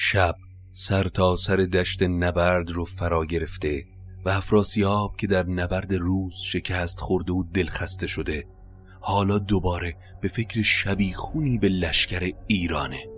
شب سر تا سر دشت نبرد رو فرا گرفته و افراسیاب که در نبرد روز شکست خورده و دلخسته شده حالا دوباره به فکر شبیخونی به لشکر ایرانه.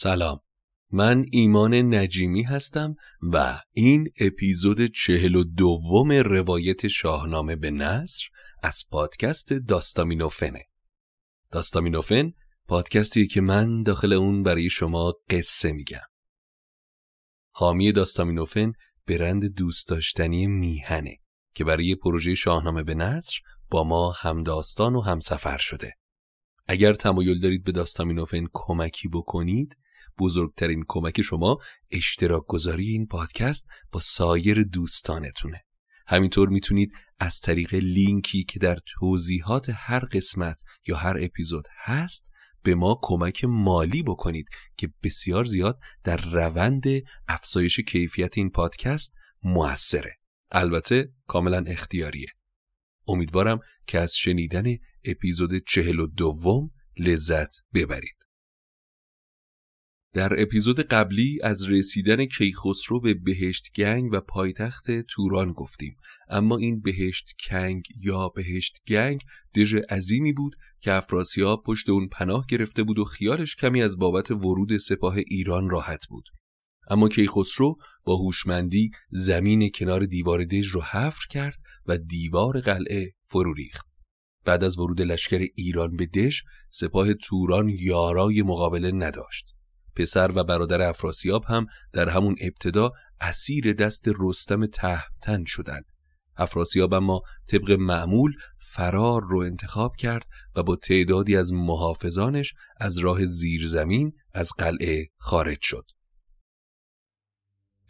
سلام. من ایمان نجیمی هستم و این اپیزود چهل و دوم روایت شاهنامه به نصر از پادکست داستامینوفنه. داستامینوفن پادکستی که من داخل اون برای شما قصه میگم. حامی داستامینوفن برند دوست داشتنی میهنه که برای پروژه شاهنامه به نصر با ما همداستان و همسفر شده. اگر تمایل دارید به داستامینوفن کمکی بکنید بزرگترین کمک شما اشتراک گذاری این پادکست با سایر دوستانتونه. همینطور می‌تونید از طریق لینکی که در توضیحات هر قسمت یا هر اپیزود هست به ما کمک مالی بکنید که بسیار زیاد در روند افزایش کیفیت این پادکست موثره. البته کاملا اختیاریه. امیدوارم که از شنیدن اپیزود چهل و دوم لذت ببرید. در اپیزود قبلی از رسیدن کیخسرو به بهشت گنگ و پایتخت توران گفتیم. اما این بهشت کنگ یا بهشت گنگ دژ عظیمی بود که افراسیاب پشت اون پناه گرفته بود و خیالش کمی از بابت ورود سپاه ایران راحت بود. اما کیخسرو با هوشمندی زمین کنار دیوار دژ رو حفر کرد و دیوار قلعه فرو ریخت. بعد از ورود لشکر ایران به دژ سپاه توران یارای مقابله نداشت. پسر و برادر افراسیاب هم در همون ابتدا اسیر دست رستم تهمتن شدند. افراسیاب اما طبق معمول فرار رو انتخاب کرد و با تعدادی از محافظانش از راه زیرزمین از قلعه خارج شد.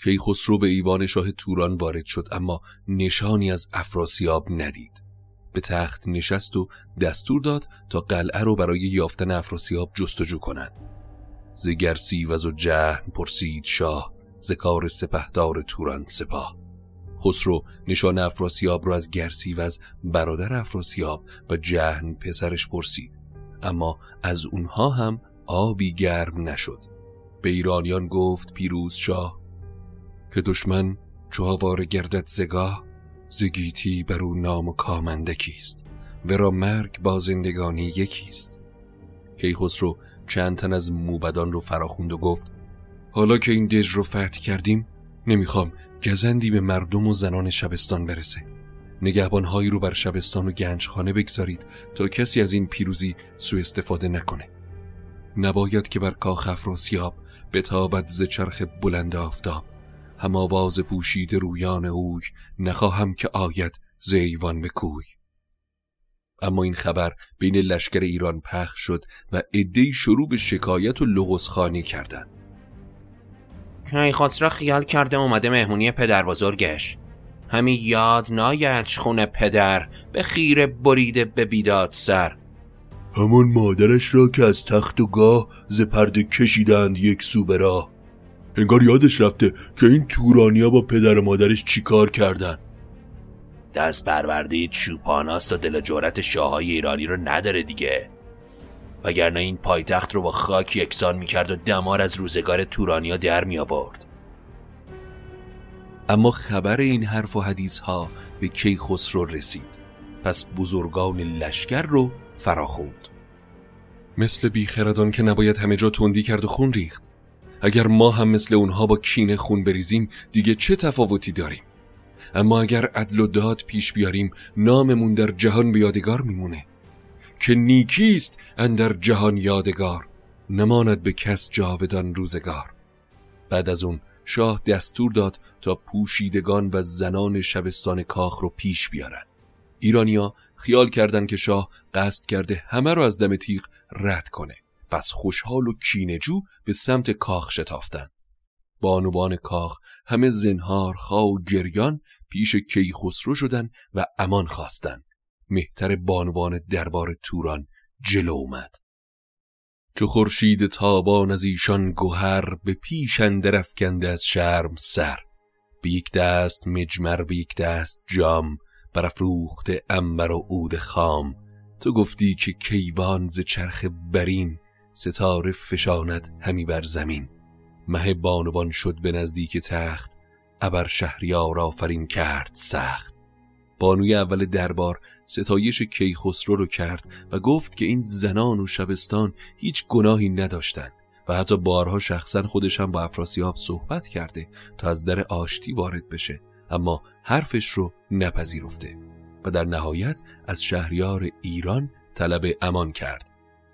کیخسرو به ایوان شاه توران وارد شد اما نشانی از افراسیاب ندید. به تخت نشست و دستور داد تا قلعه رو برای یافتن افراسیاب جستجو کنند. ز گرسیوز و جهن پرسید شاه ز کار سپهدار توران سپاه. خسرو نشان افراسیاب را از گرسیوز برادر افراسیاب و جهن پسرش پرسید اما از اونها هم آبی گرم نشد. به ایرانیان گفت پیروز شاه که دشمن چو آواره گردد زگاه زگیتی بر او نام و کامندکیست ورا مرگ با زندگانی یکیست کیخسرو چند تن از موبدان رو فراخوند و گفت حالا که این دژ رو فتح کردیم نمی‌خوام گزندی به مردم و زنان شبستان برسه. نگهبانهایی رو بر شبستان و گنجخانه بگذارید تا کسی از این پیروزی سوء استفاده نکنه. نباید که بر کاخ افراسیاب بتابد ز چرخ بلند آفتاب. هم آواز پوشید رویان اوی نخواهم که آید زیوان به کوی. اما این خبر بین لشکر ایران پخش شد و عدهای شروع به شکایت و لغزخانی کردند. کیخسرو خیال کرده اومده مهمونی پدر بزرگش. همین یاد ناید خونه پدر به خیره بریده به بیداد سر. همون مادرش را که از تخت و گاه ز پرده کشیدند یک سو به راه. انگار یادش رفته که این تورانیا با پدر و مادرش چیکار کردن. دست پرورده چوپاناست و دل جورت شاههای ایرانی رو نداره دیگه. وگرنه این پایتخت رو با خاک یکسان می‌کرد و دمار از روزگار تورانیا در می آورد اما خبر این حرف و حدیث ها به کیخسرو رسید. پس بزرگان لشکر رو فراخوند مثل بیخردان که نباید همه جا تندی کرد و خون ریخت. اگر ما هم مثل اونها با کینه خون بریزیم دیگه چه تفاوتی داریم؟ اما اگر عدل و داد پیش بیاریم ناممون در جهان به یادگار میمونه. که نیکیست اندر جهان یادگار نماند به کس جاودان روزگار. بعد از اون شاه دستور داد تا پوشیدگان و زنان شبستان کاخ رو پیش بیارن. ایرانیا خیال کردن که شاه قصد کرده همه رو از دم تیغ رد کنه. پس خوشحال و کینجو به سمت کاخ شتافتن. بانوان کاخ. همه زنهار و گریان پیش کیخسرو شدن و امان خواستن. مهتر بانوان دربار توران جلو اومد. چو خورشید تابان از ایشان گوهر به پیش اندر از شرم سر. به یک دست مجمر به یک دست جام برافروخت انبر و عود خام. تو گفتی که کیوان ز چرخ برین ستاره فشاند همی بر زمین. مه بانوان شد به نزدیک تخت ابر شهریار آفرین کرد سخت. بانوی اول دربار ستایش کیخسرو رو کرد و گفت که این زنان و شبستان هیچ گناهی نداشتند و حتی بارها شخصا خودش هم با افراسیاب صحبت کرده تا از در آشتی وارد بشه اما حرفش رو نپذیرفته و در نهایت از شهریار ایران طلب امان کرد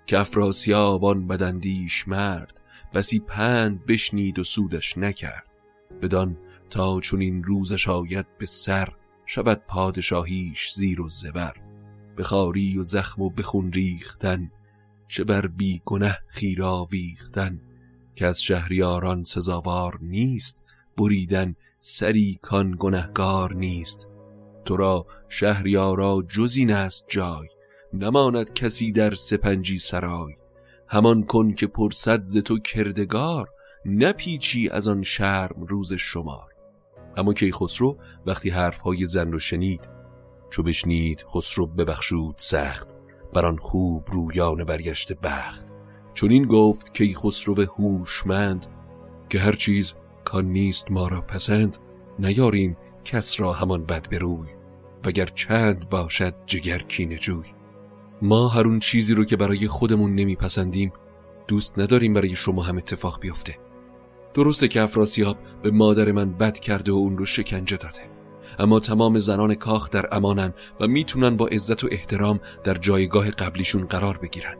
که افراسیابان بدندیش مرد. بسی پند بشنید و سودش نکرد. بدان تا چون این روزش آید به سر شود پادشاهیش زیر و زبر. بخاری و زخم و بخون ریختن چه بر بی گنه خیرا ویختن که از شهریاران سزاوار نیست بریدن سری کان گنهگار نیست. تو را شهریارا جزین است جای نماند کسی در سپنجی سرای. همان کن که پرسد ز تو کردگار نپیچی از آن شرم روز شمار. اما کی خسرو وقتی حرفهای زن رو شنید چو بشنید خسرو ببخشود سخت بران خوب رویان برگشت بخت. چون این گفت کی خسرو هوشمند که هر چیز کان نیست ما را پسند نیاریم کس را همان بد بروی وگر چند باشد جگر کین جوی. ما هر اون چیزی رو که برای خودمون نمیپسندیم دوست نداریم برای شما هم اتفاق بیفته. درسته که افراسیاب به مادر من بد کرده و اون رو شکنجه داده. اما تمام زنان کاخ در امانن و می‌تونن با عزت و احترام در جایگاه قبلیشون قرار بگیرن.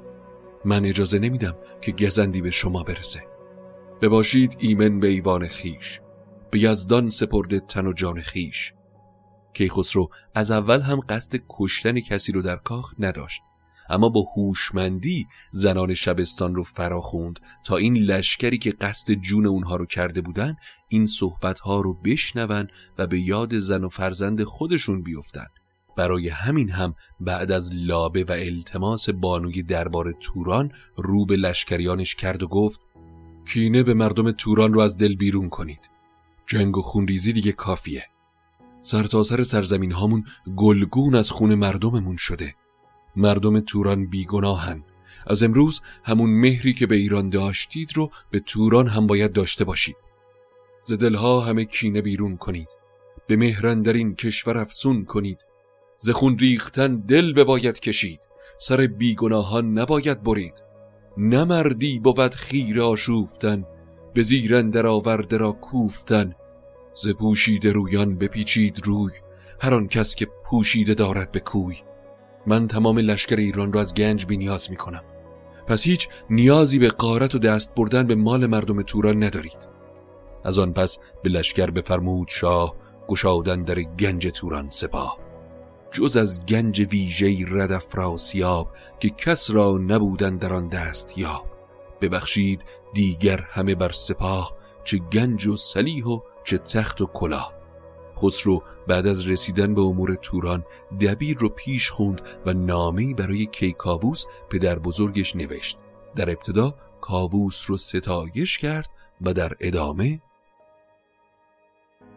من اجازه نمیدم که گزندی به شما برسه. بباشید ایمن به ایوان خیش. به یزدان سپرده تن و جان خیش. کیخسرو از اول هم قصد کشتن کسی رو در کاخ نداشت. اما با هوشمندی زنان شبستان رو فراخوند تا این لشکری که قصد جون اونها رو کرده بودن این صحبتها رو بشنون و به یاد زن و فرزند خودشون بیفتن. برای همین هم بعد از لابه و التماس بانوی دربار توران رو به لشکریانش کرد و گفت کینه به مردم توران رو از دل بیرون کنید. جنگ و خونریزی دیگه کافیه. سرتاسر سر سرزمین هامون گلگون از خون مردممون شده. مردم توران بیگناهن. از امروز همون مهری که به ایران داشتید رو به توران هم باید داشته باشید. زدلها همه کینه بیرون کنید. به مهرن در این کشور افسون کنید. زخون ریختن دل بباید کشید. سر بیگناهان نباید برید. نمردی بود خیر آشوفتن به زیرن در آورده را کوفتن. ز پوشیده رویان بپیچید روی هر آن کس که پوشیده دارد به کوی. من تمام لشکر ایران را از گنج بی نیاز می کنم پس هیچ نیازی به قارت و دست بردن به مال مردم توران ندارید. از آن پس به لشکر بفرمود شاه گشادن در گنج توران سپاه. جز از گنج ویژه رد افراسیاب که کس را نبودن در آن دست یاب ببخشید دیگر همه بر سپاه چه گنج و سلیح و چه تخت و کلاه. خسرو بعد از رسیدن به امور توران دبیر رو پیش خوند و نامه‌ای برای کیکاووس پدر بزرگش نوشت. در ابتدا کاووس رو ستایش کرد و در ادامه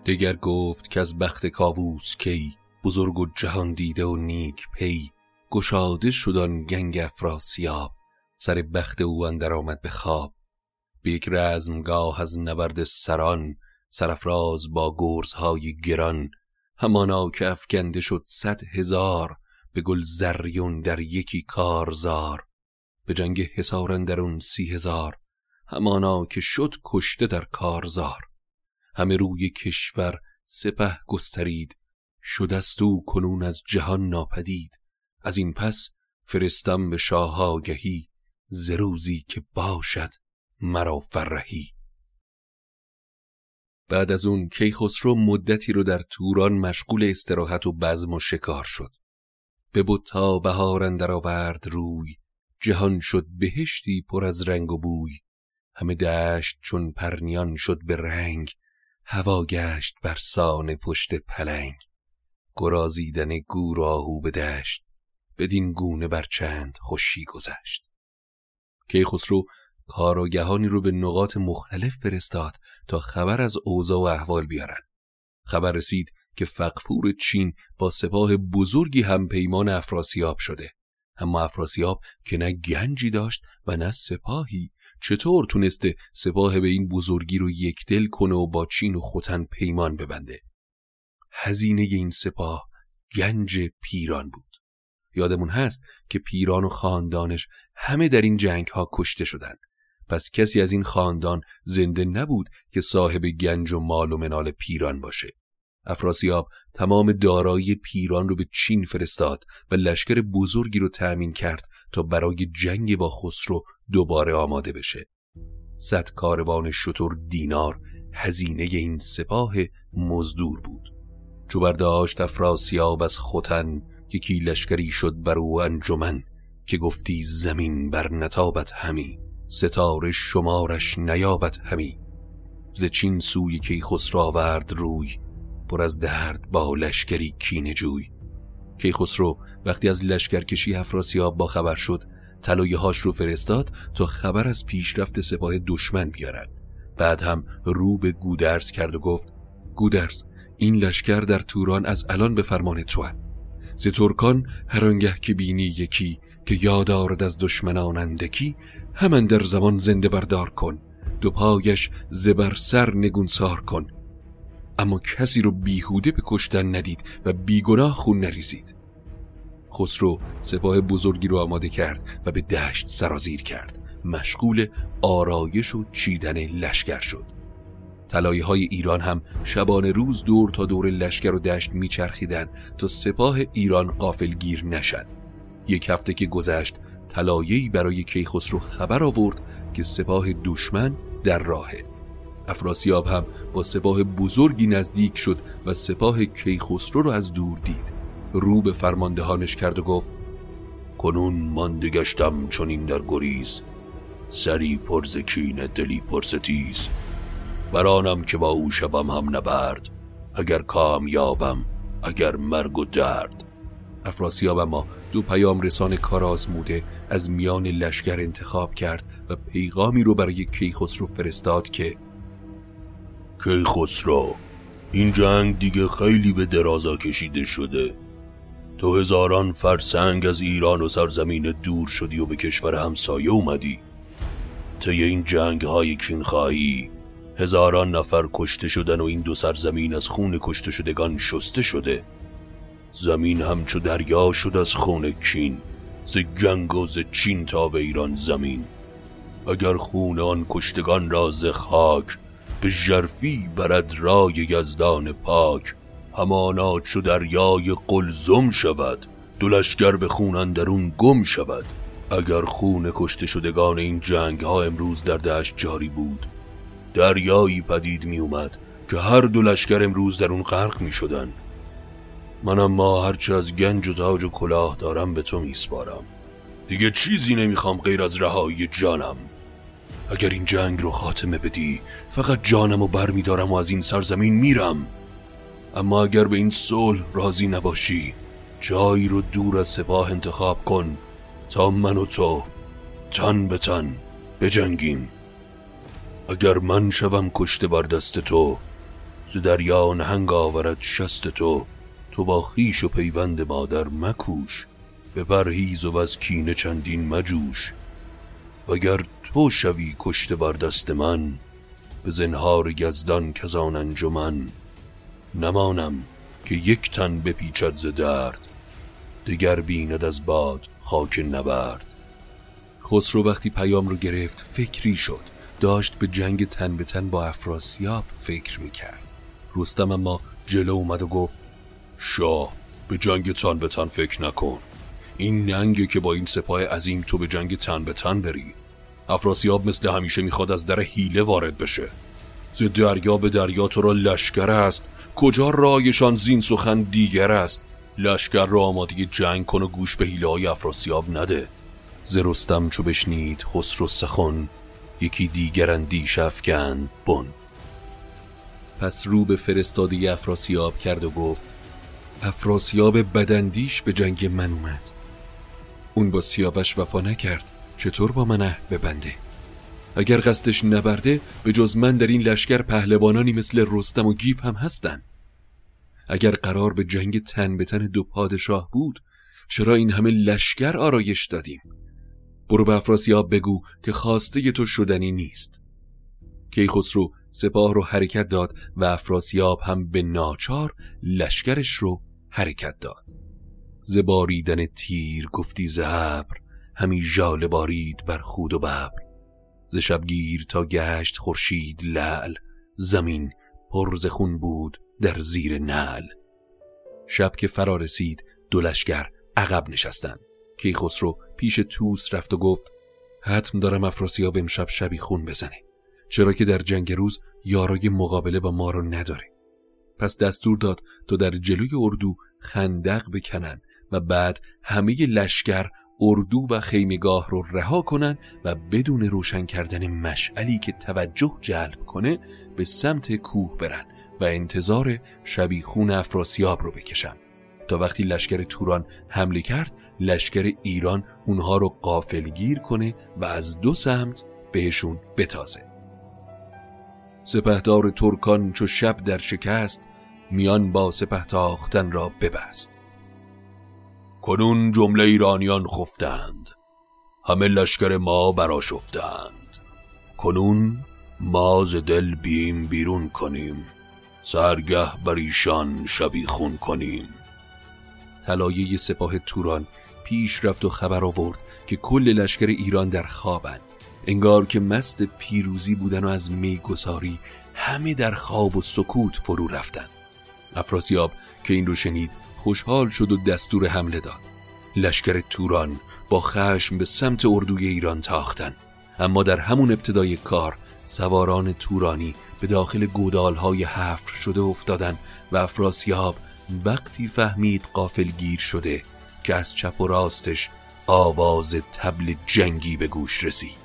دگر گفت که از بخت کاووس کی بزرگ و جهان دیده و نیک پی گشاده شدن گنگ افراسیاب. سر بخت او اندر آمد به خواب. به یک رزمگاه از نبرد سران سرفراز با گرزهای گران. همانا که افکنده شد صد هزار به گل زریون در یکی کارزار. به جنگ حسارن در اون سی هزار همانا که شد کشته در کارزار. همه روی کشور سپه گسترید شدست او کنون از جهان ناپدید. از این پس فرستم به شاه آگهی زروزی که باشد مرا فرهی. بعد از اون کیخسرو مدتی رو در توران مشغول استراحت و بزم و شکار شد. به تا بهار اندر آورد روی جهان شد بهشتی پر از رنگ و بوی. همه دشت چون پرنیان شد به رنگ هوا گشت بر سان پشت پلنگ. گرازیدن گور آهو به دشت بدین گونه بر چند خوشی گذشت. کیخسرو کاراگهانی رو به نقاط مختلف فرستاد تا خبر از اوضاع و احوال بیارن. خبر رسید که فقفور چین با سپاه بزرگی هم پیمان افراسیاب شده. اما افراسیاب که نه گنجی داشت و نه سپاهی چطور تونسته سپاه به این بزرگی رو یک دل کنه و با چین و خوتن پیمان ببنده؟ هزینه این سپاه گنج پیران بود. یادمون هست که پیران و خاندانش همه در این جنگ ها کشته شدند پس کسی از این خاندان زنده نبود که صاحب گنج و مال و منال پیران باشه. افراسیاب تمام دارایی پیران رو به چین فرستاد و لشکر بزرگی رو تأمین کرد تا برای جنگ با خسرو دوباره آماده بشه. صد کاروان شطور دینار هزینه این سپاه مزدور بود. چو برداشت افراسیاب از خوتن یکی لشکری شد بر او انجمن که گفتی زمین بر نتابت همی. ستاره شمارش نیابد همی. ز چین سوی کی خسرو آورد روی پر از درد با لشکری کین جوی. کیخسرو وقتی از لشکرکشی افراسیاب با خبر شد طلایه هاش رو فرستاد تا خبر از پیشرفت سپاه دشمن بیارن بعد هم رو به گودرز کرد و گفت گودرز این لشکر در توران از الان به فرمان تو ز ترکان هر که بینی یکی که یاد آرد از دشمنان اندکی همان در زمان زنده بردار کن دو پایش زبر سر نگونسار کن. اما کسی رو بیهوده به کشتن ندید و بیگناه خون نریزید. خسرو سپاه بزرگی رو آماده کرد و به دشت سرازیر کرد. مشغول آرایش و چیدن لشکر شد. تلایه های ایران هم شبان روز دور تا دور لشکر و دشت میچرخیدن تا سپاه ایران گیر نشن. یک هفته که گذشت طلایه‌ای برای کیخسرو خبر آورد که سپاه دشمن در راهه. افراسیاب هم با سپاه بزرگی نزدیک شد و سپاه کیخسرو رو از دور دید. رو به فرماندهانش کرد و گفت کنون مانده گشتم چون این در گریز سری پرزکین دلی پرستیز. برانم که با او شبم هم نبرد اگر کامیابم اگر مرگ و درد. افراسیاب اما دو پیام رسان کارازموده از میان لشکر انتخاب کرد و پیغامی رو برای کیخسرو فرستاد که کیخسرو این جنگ دیگه خیلی به درازا کشیده شده. تو هزاران فرسنگ از ایران و سرزمین دور شدی و به کشور همسایه اومدی. طی این جنگ های کینخواهی هزاران نفر کشته شدن و این دو سرزمین از خون کشته شدگان شسته شده. زمین همچو دریا شد از خون کین ز جنگ و ز چین تا به ایران زمین. اگر خون آن کشتگان را ز خاک به ژرفی برد رای یزدان پاک. همانا چو دریای قلزم شود دو لشکر به خون اندرون گم شود. اگر خون کشته شدگان این جنگ ها امروز در دشت جاری بود دریایی پدید می اومد که هر دو امروز در اون غرق می شدن من اما هرچه از گنج و تاج و کلاه دارم به تو میسپارم. دیگه چیزی نمی‌خوام غیر از رهایی جانم. اگر این جنگ رو خاتمه بدی فقط جانم و بر میدارم و از این سرزمین میرم. اما اگر به این صلح راضی نباشی جایی رو دور از سپاه انتخاب کن تا من و تو تن به تن بجنگیم. اگر من شوم کشته بر دست تو ز دریا نهنگ آورد شست تو. تو با خیش و پیوند مادر مکوش به پرهیز و از کینه چندین مجوش. وگر تو شوی کشته بر دست من به زنهار گزدان کزان انجمن. نمانم که یک تن بپیچد ز درد دگر بیند از باد خاک نبرد. خسرو وقتی پیام رو گرفت فکری شد. داشت به جنگ تن به تن با افراسیاب فکر می‌کرد. رستم اما جلو اومد و گفت شاه به جنگ تن به تن فکر نکن. این ننگه که با این سپاه عظیم تو به جنگ تن به تن بری. افراسیاب مثل همیشه می‌خواد از در حیله وارد بشه. ز دریا به دریا تو را لشکر است. کجا رایشان زین سخن دیگر است؟ لشکر را آماده جنگ کن و گوش به حیله های افراسیاب نده. ز رستم چو بشنید خسرو سخن. یکی دیگر اندیش افکند بن. پس رو به فرستاده افراسیاب کرد و گفت افراسیاب بدندیش به جنگ من اومد. اون با سیاوش وفا نکرد چطور با من عهد ببنده؟ اگر قصدش نبرده به جز من در این لشکر پهلوانانی مثل رستم و گیف هم هستن. اگر قرار به جنگ تن به تن دو پادشاه بود چرا این همه لشکر آرایش دادیم؟ برو به افراسیاب بگو که خواسته تو شدنی نیست. کیخسرو سپاه رو حرکت داد و افراسیاب هم به ناچار لشکرش رو حرکت داد. زباریدن تیر گفتی زبر همی ژاله بارید بر خود و ببر. ز شبگیر تا گشت خورشید لعل زمین پر ز خون بود در زیر نعل. شب که فرا رسید دو لشکر عقب نشستند. کیخسرو پیش توس رفت و گفت حتم دارم افراسیاب امشب شبی خون بزنه. چرا که در جنگ روز یارای مقابله با ما رو نداره. پس دستور داد تا در جلوی اردو خندق بکنن و بعد همه لشکر اردو و خیمگاه رو رها کنن و بدون روشن کردن مشعلی که توجه جلب کنه به سمت کوه برن و انتظار شبیخون افراسیاب رو بکشن. تا وقتی لشکر توران حمله کرد لشکر ایران اونها رو قافلگیر کنه و از دو سمت بهشون بتازه. سپهدار ترکان چو شب در شکست میان با سپه تاختن را ببست. کنون جمله ایرانیان خفتند. همه لشکر ما براشفتند کنون ما ز دل بیم بیرون کنیم. سرگه بر ایشان شبی خون کنیم. طلایه سپاه توران پیش رفت و خبر آورد که کل لشکر ایران در خوابند. انگار که مست پیروزی بودن و از میگساری همه در خواب و سکوت فرو رفتند. افراسیاب که این رو شنید خوشحال شد و دستور حمله داد. لشکر توران با خشم به سمت اردوی ایران تاختن. اما در همون ابتدای کار سواران تورانی به داخل گودالهای حفر شده افتادن و افراسیاب وقتی فهمید قافلگیر شده که از چپ و راستش آواز تبل جنگی به گوش رسید.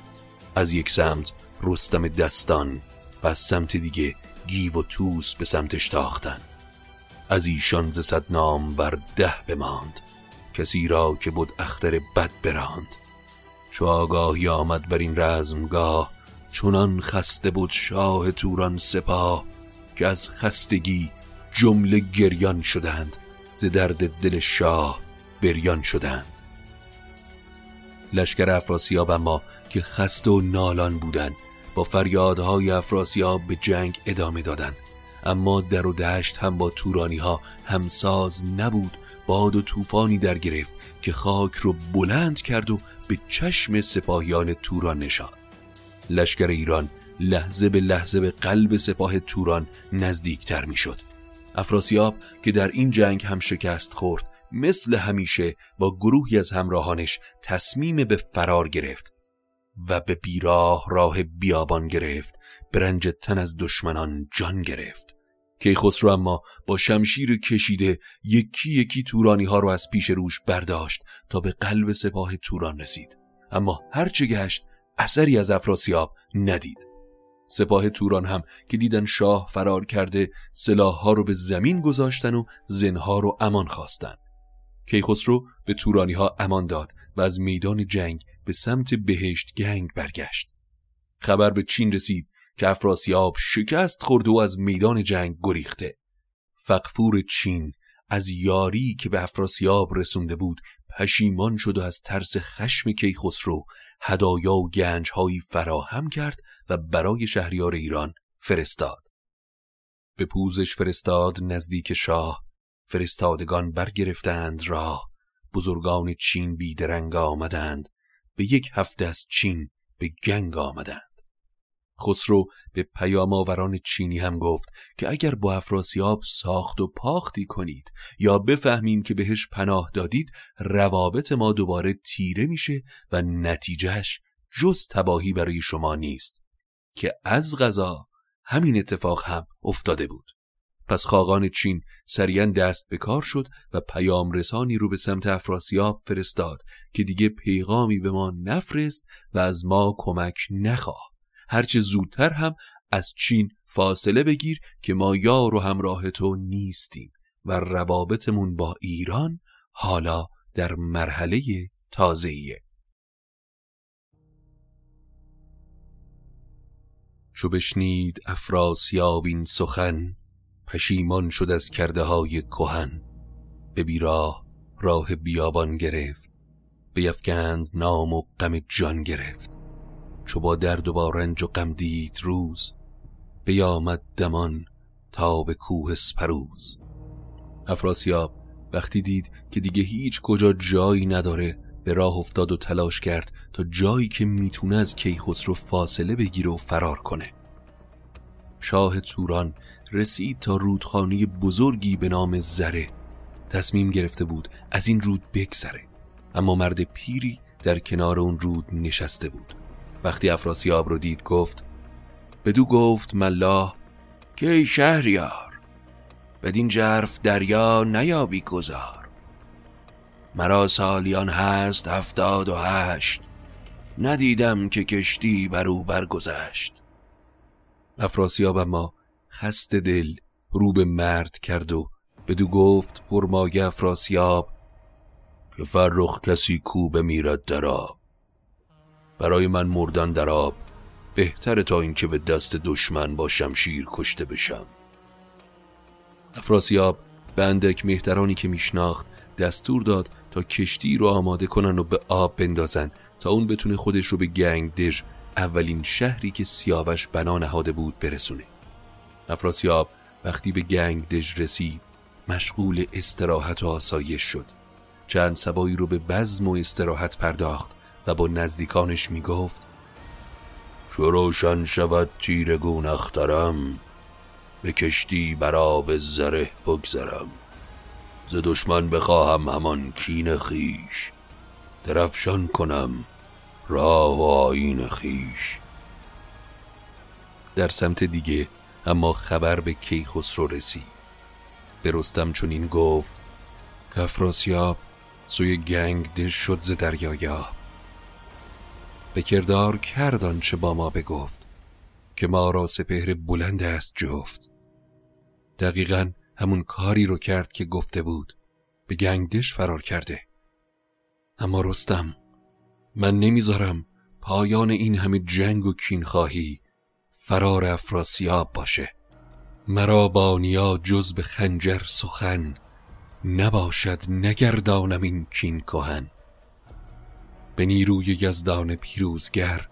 از یک سمت رستم دستان و از سمت دیگه گیو و توس به سمتش تاختن. از ایشان ز صد نام بر ده بماند کسی را که بود اختر بد براند. چو آگاهی آمد بر این رزمگاه چونان خسته بود شاه توران سپاه که از خستگی جمله گریان شدند ز درد دل شاه بریان شدند. لشکر افراسیاب اما که خسته و نالان بودند با فریادهای افراسیاب به جنگ ادامه دادند. اما در و دشت هم با تورانی ها همساز نبود باد و طوفانی در گرفت که خاک رو بلند کرد و به چشم سپاهیان توران نشاد لشکر ایران لحظه به لحظه به قلب سپاه توران نزدیکتر می‌شد. افراسیاب که در این جنگ هم شکست خورد مثل همیشه با گروهی از همراهانش تصمیم به فرار گرفت و به بیراه راه بیابان گرفت برنج تن از دشمنان جان گرفت کیخسرو اما با شمشیر کشیده یکی یکی تورانی ها رو از پیش روش برداشت تا به قلب سپاه توران رسید. اما هرچه گشت اثری از افراسیاب ندید. سپاه توران هم که دیدن شاه فرار کرده سلاح ها رو به زمین گذاشتن و زنها رو امان خواستن. کیخسرو به تورانی ها امان داد و از میدان جنگ به سمت بهشت گنگ برگشت. خبر به چین رسید که افراسیاب شکست خورده و از میدان جنگ گریخته. فقفور چین از یاری که به افراسیاب رسونده بود پشیمان شد و از ترس خشم کیخسرو هدایا و گنجهایی فراهم کرد و برای شهریار ایران فرستاد. به پوزش فرستاد نزدیک شاه. فرستادگان برگرفتند راه. بزرگان چین بیدرنگ آمدند. به یک هفته از چین به گنگ آمدند. خسرو به پیام آوران چینی هم گفت که اگر با افراسیاب ساخت و پاختی کنید یا بفهمیم که بهش پناه دادید روابط ما دوباره تیره میشه و نتیجهش جز تباهی برای شما نیست. که از غذا همین اتفاق هم افتاده بود. پس خاقان چین سریعا دست به کار شد و پیام رسانی رو به سمت افراسیاب فرستاد که دیگه پیغامی به ما نفرست و از ما کمک نخواه هرچه زودتر هم از چین فاصله بگیر که ما یار و همراه تو نیستیم و روابطمون با ایران حالا در مرحله تازهیه چو بشنید افراسیاب این سخن پشیمان شد از کرده های کهن. به بیراه راه بیابان گرفت بیفکند نام و غم جان گرفت. چو با درد و با رنج و غم دید روز بیامد دمان تا به کوه سپروز. افراسیاب وقتی دید که دیگه هیچ کجا جایی نداره به راه افتاد و تلاش کرد تا جایی که می‌تونه از کیخسرو فاصله بگیره و فرار کنه. شاه توران رسید تا رودخانه بزرگی به نام زره. تصمیم گرفته بود از این رود بگذره اما مرد پیری در کنار اون رود نشسته بود. وقتی افراسیاب رو دید گفت بدو گفت ملا که ای شهریار بدین جرف دریا نیابی گذار. مرا سالیان هست هفتاد و هشت ندیدم که کشتی بر او برگذشت. افراسیاب اما خست دل رو به مرد کرد و بدو گفت پرمایه افراسیاب که فرخ کسی کو بمیرد در آب. برای من مردن در آب بهتر تا اینکه به دست دشمن با شمشیر کشته بشم. افراسیاب به اندک مهترانی که میشناخت دستور داد تا کشتی رو آماده کنن و به آب بندازن تا اون بتونه خودش رو به گنگ دژ اولین شهری که سیاوش بنا نهاده بود برسونه. افراسیاب وقتی به گنگ دژ رسید مشغول استراحت و آسایش شد. چند سبایی رو به بزم و استراحت پرداخت. و با نزدیکانش می گفت روشن شود تیرگون اخترم به کشتی براب زره بگذرم. ز دشمن بخواهم همان کین خیش درفشان کنم راه و آین خیش در سمت دیگه اما خبر به کیخسرو رسید. به رستم چنین گفت کفراسیاب سوی گنگ دش شد ز دریایا به کردار کرد چه با ما بگفت که ما را سپهر بلند است جفت. دقیقا همون کاری رو کرد که گفته بود به گنگدش فرار کرده. اما رستم من نمی‌ذارم پایان این همه جنگ و کینخواهی فرار افراسیاب باشه. مرا بانیا جز به خنجر سخن نباشد نگردانم این کین کهن به نیروی یزدان پیروزگر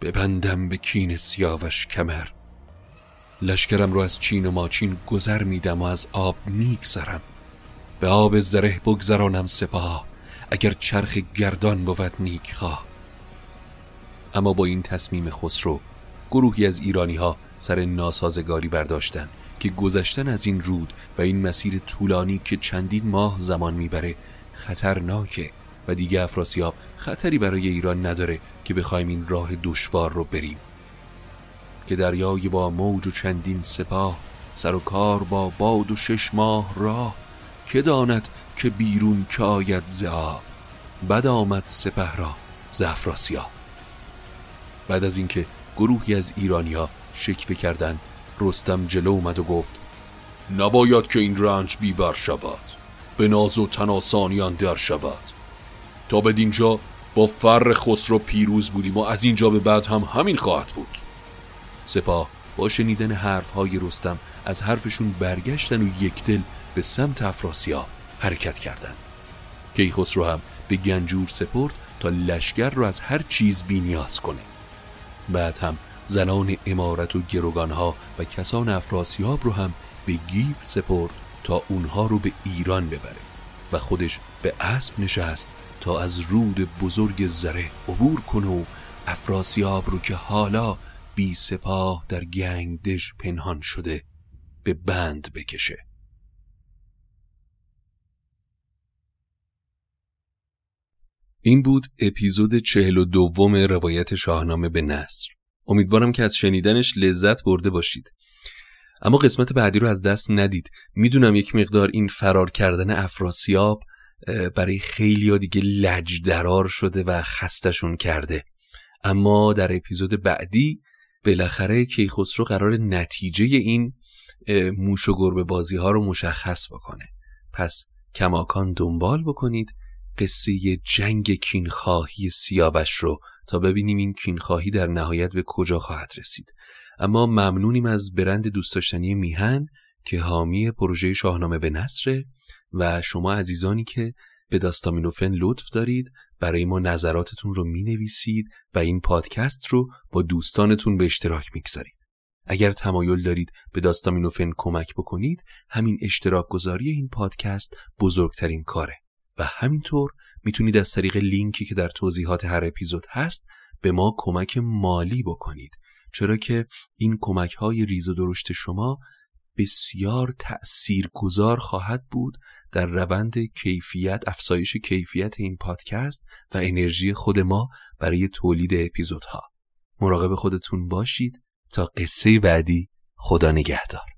ببندم به کین سیاوش کمر. لشکرم رو از چین و ماچین گذر میدم و از آب میگذرم. به آب زره بگذرانم سپاه اگر چرخ گردان بود نیک خواه اما با این تصمیم خسرو گروهی از ایرانی ها سر ناسازگاری برداشتن که گذشتن از این رود و این مسیر طولانی که چندین ماه زمان می‌بره خطرناکه. و دیگه افراسیاب خطری برای ایران نداره که بخوایم این راه دشوار رو بریم. که دریای با موج و چندین سپاه سر و کار با باد و شش ماه راه که داند که بیرون که آید بد آمد سپه را ز افراسیاب. بعد از اینکه گروهی از ایرانیا شکوه کردن رستم جلو اومد و گفت نباید که این رنج بیبر شود به ناز و تناسانیان در شود. تا به اینجا با فر خسرو پیروز بودیم و از اینجا به بعد هم همین خواهد بود سپاه با شنیدن حرف های رستم از حرفشون برگشتن و یک دل به سمت افراسیاب حرکت کردند. کیخسرو هم به گنجور سپرد تا لشگر رو از هر چیز بینیاز کنه بعد هم زنان امارت و گروگانها و کسان افراسیاب رو هم به گیف سپرد تا اونها رو به ایران ببره و خودش به اسب نشست تا از رود بزرگ زره عبور کنه و افراسیاب رو که حالا بی سپاه در گنگدش پنهان شده به بند بکشه. این بود اپیزود چهل و دوم روایت شاهنامه به نصر امیدوارم که از شنیدنش لذت برده باشید. اما قسمت بعدی رو از دست ندید. می‌دونم یک مقدار این فرار کردن افراسیاب برای خیلی دیگه لج درار شده و خستشون کرده. اما در اپیزود بعدی بالاخره کیخسرو قرار نتیجه این موش و گربه بازی ها رو مشخص بکنه. پس کماکان دنبال بکنید قصه جنگ کینخواهی سیاوش رو تا ببینیم این کینخواهی در نهایت به کجا خواهد رسید. اما ممنونیم از برند دوست داشتنی میهن که حامی پروژه شاهنامه به نصره و شما عزیزانی که به داستامینوفن لطف دارید برای ما نظراتتون رو می نویسید و این پادکست رو با دوستانتون به اشتراک می‌گذارید. اگر تمایل دارید به داستامینوفن کمک بکنید همین اشتراک گذاری این پادکست بزرگترین کاره و همینطور می‌تونید از طریق لینکی که در توضیحات هر اپیزود هست به ما کمک مالی بکنید چرا که این کمک های ریز و درشت شما بسیار تأثیر گذار خواهد بود در روند کیفیت افزایش کیفیت این پادکست و انرژی خود ما برای تولید اپیزودها. مراقب خودتون باشید. تا قصه بعدی خدا نگهدار.